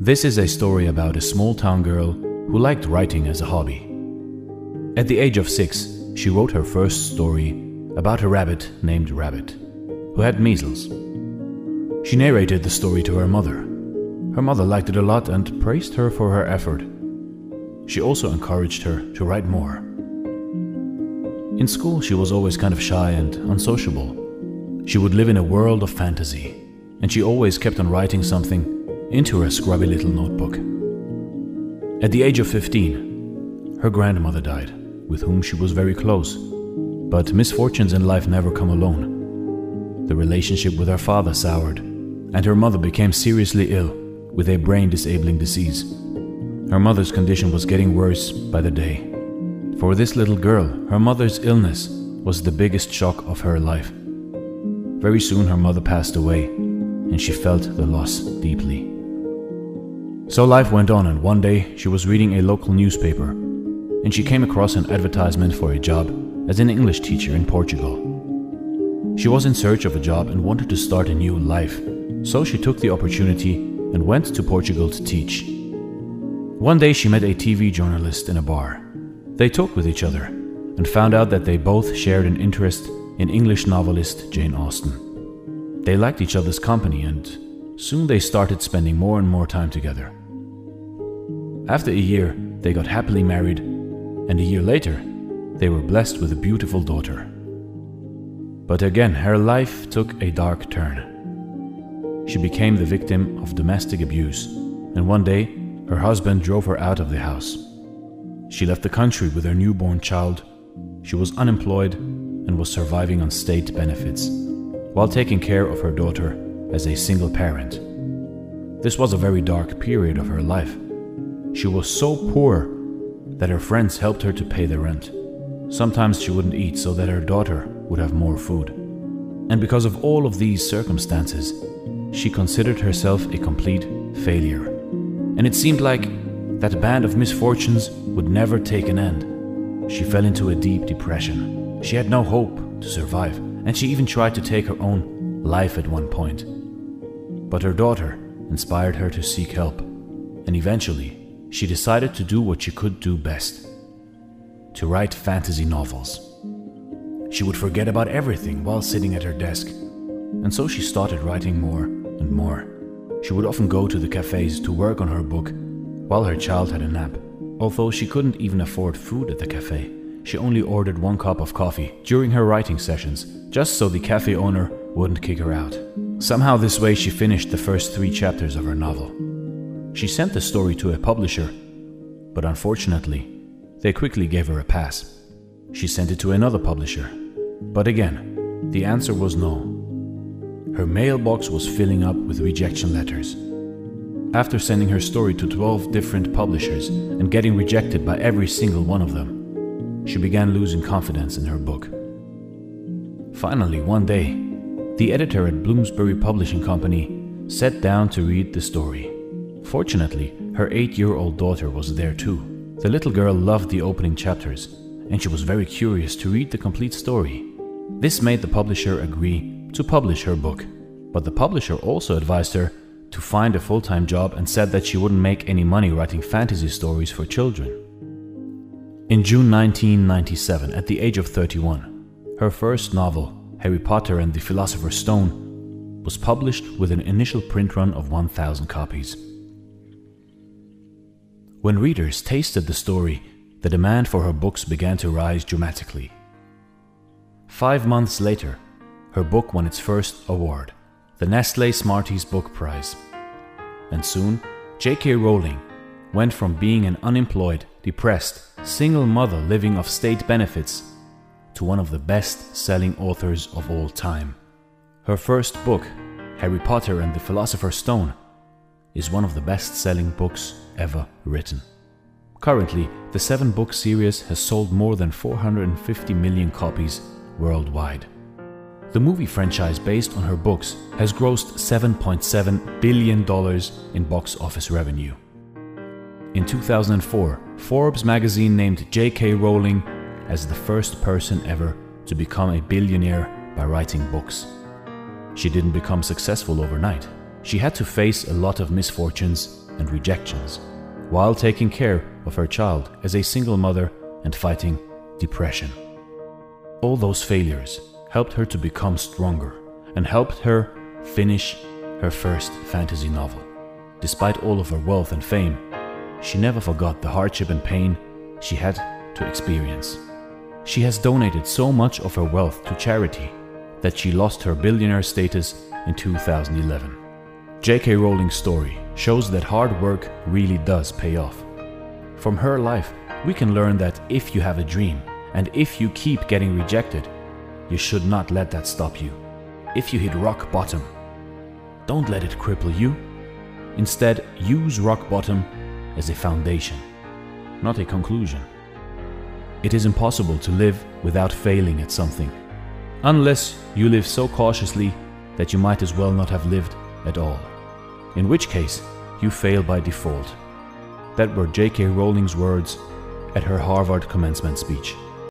This is a story about a small town girl who liked writing as a hobby. At the age of six, she wrote her first story about a rabbit named Rabbit, who had measles. She narrated the story to her mother. Her mother liked it a lot and praised her for her effort. She also encouraged her to write more. In school, she was always kind of shy and unsociable. She would live in a world of fantasy, and she always kept on writing something into her scrubby little notebook. At the age of 15, her grandmother died, with whom she was very close. But misfortunes in life never come alone. The relationship with her father soured, and her mother became seriously ill with a brain disabling disease. Her mother's condition was getting worse by the day. For this little girl, her mother's illness was the biggest shock of her life. Very soon, her mother passed away, and she felt the loss deeply. So life went on, and one day she was reading a local newspaper and she came across an advertisement for a job as an English teacher in Portugal. She was in search of a job and wanted to start a new life, so she took the opportunity and went to Portugal to teach. One day she met a TV journalist in a bar. They talked with each other and found out that they both shared an interest in English novelist Jane Austen. They liked each other's company and soon they started spending more and more time together. After a year, they got happily married, and a year later, they were blessed with a beautiful daughter. But again, her life took a dark turn. She became the victim of domestic abuse, and one day, her husband drove her out of the house. She left the country with her newborn child. She was unemployed and was surviving on state benefits, while taking care of her daughter as a single parent. This was a very dark period of her life she was so poor that her friends helped her to pay the rent. Sometimes she wouldn't eat so that her daughter would have more food. And because of all of these circumstances, she considered herself a complete failure. And it seemed like that band of misfortunes would never take an end. She fell into a deep depression. She had no hope to survive, and she even tried to take her own life at one point. But her daughter inspired her to seek help, and eventually she decided to do what she could do best to write fantasy novels. She would forget about everything while sitting at her desk, and so she started writing more and more. She would often go to the cafes to work on her book while her child had a nap. Although she couldn't even afford food at the cafe, she only ordered one cup of coffee during her writing sessions, just so the cafe owner wouldn't kick her out. Somehow, this way, she finished the first three chapters of her novel. She sent the story to a publisher, but unfortunately, they quickly gave her a pass. She sent it to another publisher, but again, the answer was no. Her mailbox was filling up with rejection letters. After sending her story to 12 different publishers and getting rejected by every single one of them, she began losing confidence in her book. Finally, one day, the editor at Bloomsbury Publishing Company sat down to read the story. Fortunately, her eight year old daughter was there too. The little girl loved the opening chapters, and she was very curious to read the complete story. This made the publisher agree to publish her book, but the publisher also advised her to find a full time job and said that she wouldn't make any money writing fantasy stories for children. In June 1997, at the age of 31, her first novel, Harry Potter and the Philosopher's Stone, was published with an initial print run of 1,000 copies. When readers tasted the story, the demand for her books began to rise dramatically. Five months later, her book won its first award, the Nestle Smarties Book Prize. And soon, J.K. Rowling went from being an unemployed, depressed, single mother living off state benefits to one of the best selling authors of all time. Her first book, Harry Potter and the Philosopher's Stone, is one of the best selling books ever written. Currently, the seven book series has sold more than 450 million copies worldwide. The movie franchise based on her books has grossed $7.7 billion in box office revenue. In 2004, Forbes magazine named J.K. Rowling as the first person ever to become a billionaire by writing books. She didn't become successful overnight. she had to face a lot of misfortunes and rejections while taking care of her child as a single mother and fighting depression. All those failures helped her to become stronger and helped her finish her first fantasy novel. Despite all of her wealth and fame, she never forgot the hardship and pain she had to experience. She has donated so much of her wealth to charity that she lost her billionaire status in 2011. J.K. Rowling's story shows that hard work really does pay off. From her life, we can learn that if you have a dream and if you keep getting rejected, you should not let that stop you. If you hit rock bottom, don't let it cripple you. Instead, use rock bottom as a foundation, not a conclusion. It is impossible to live without failing at something, unless you live so cautiously that you might as well not have lived at all, in which case you fail by default. That were J.K. Rowling's words at her Harvard commencement speech.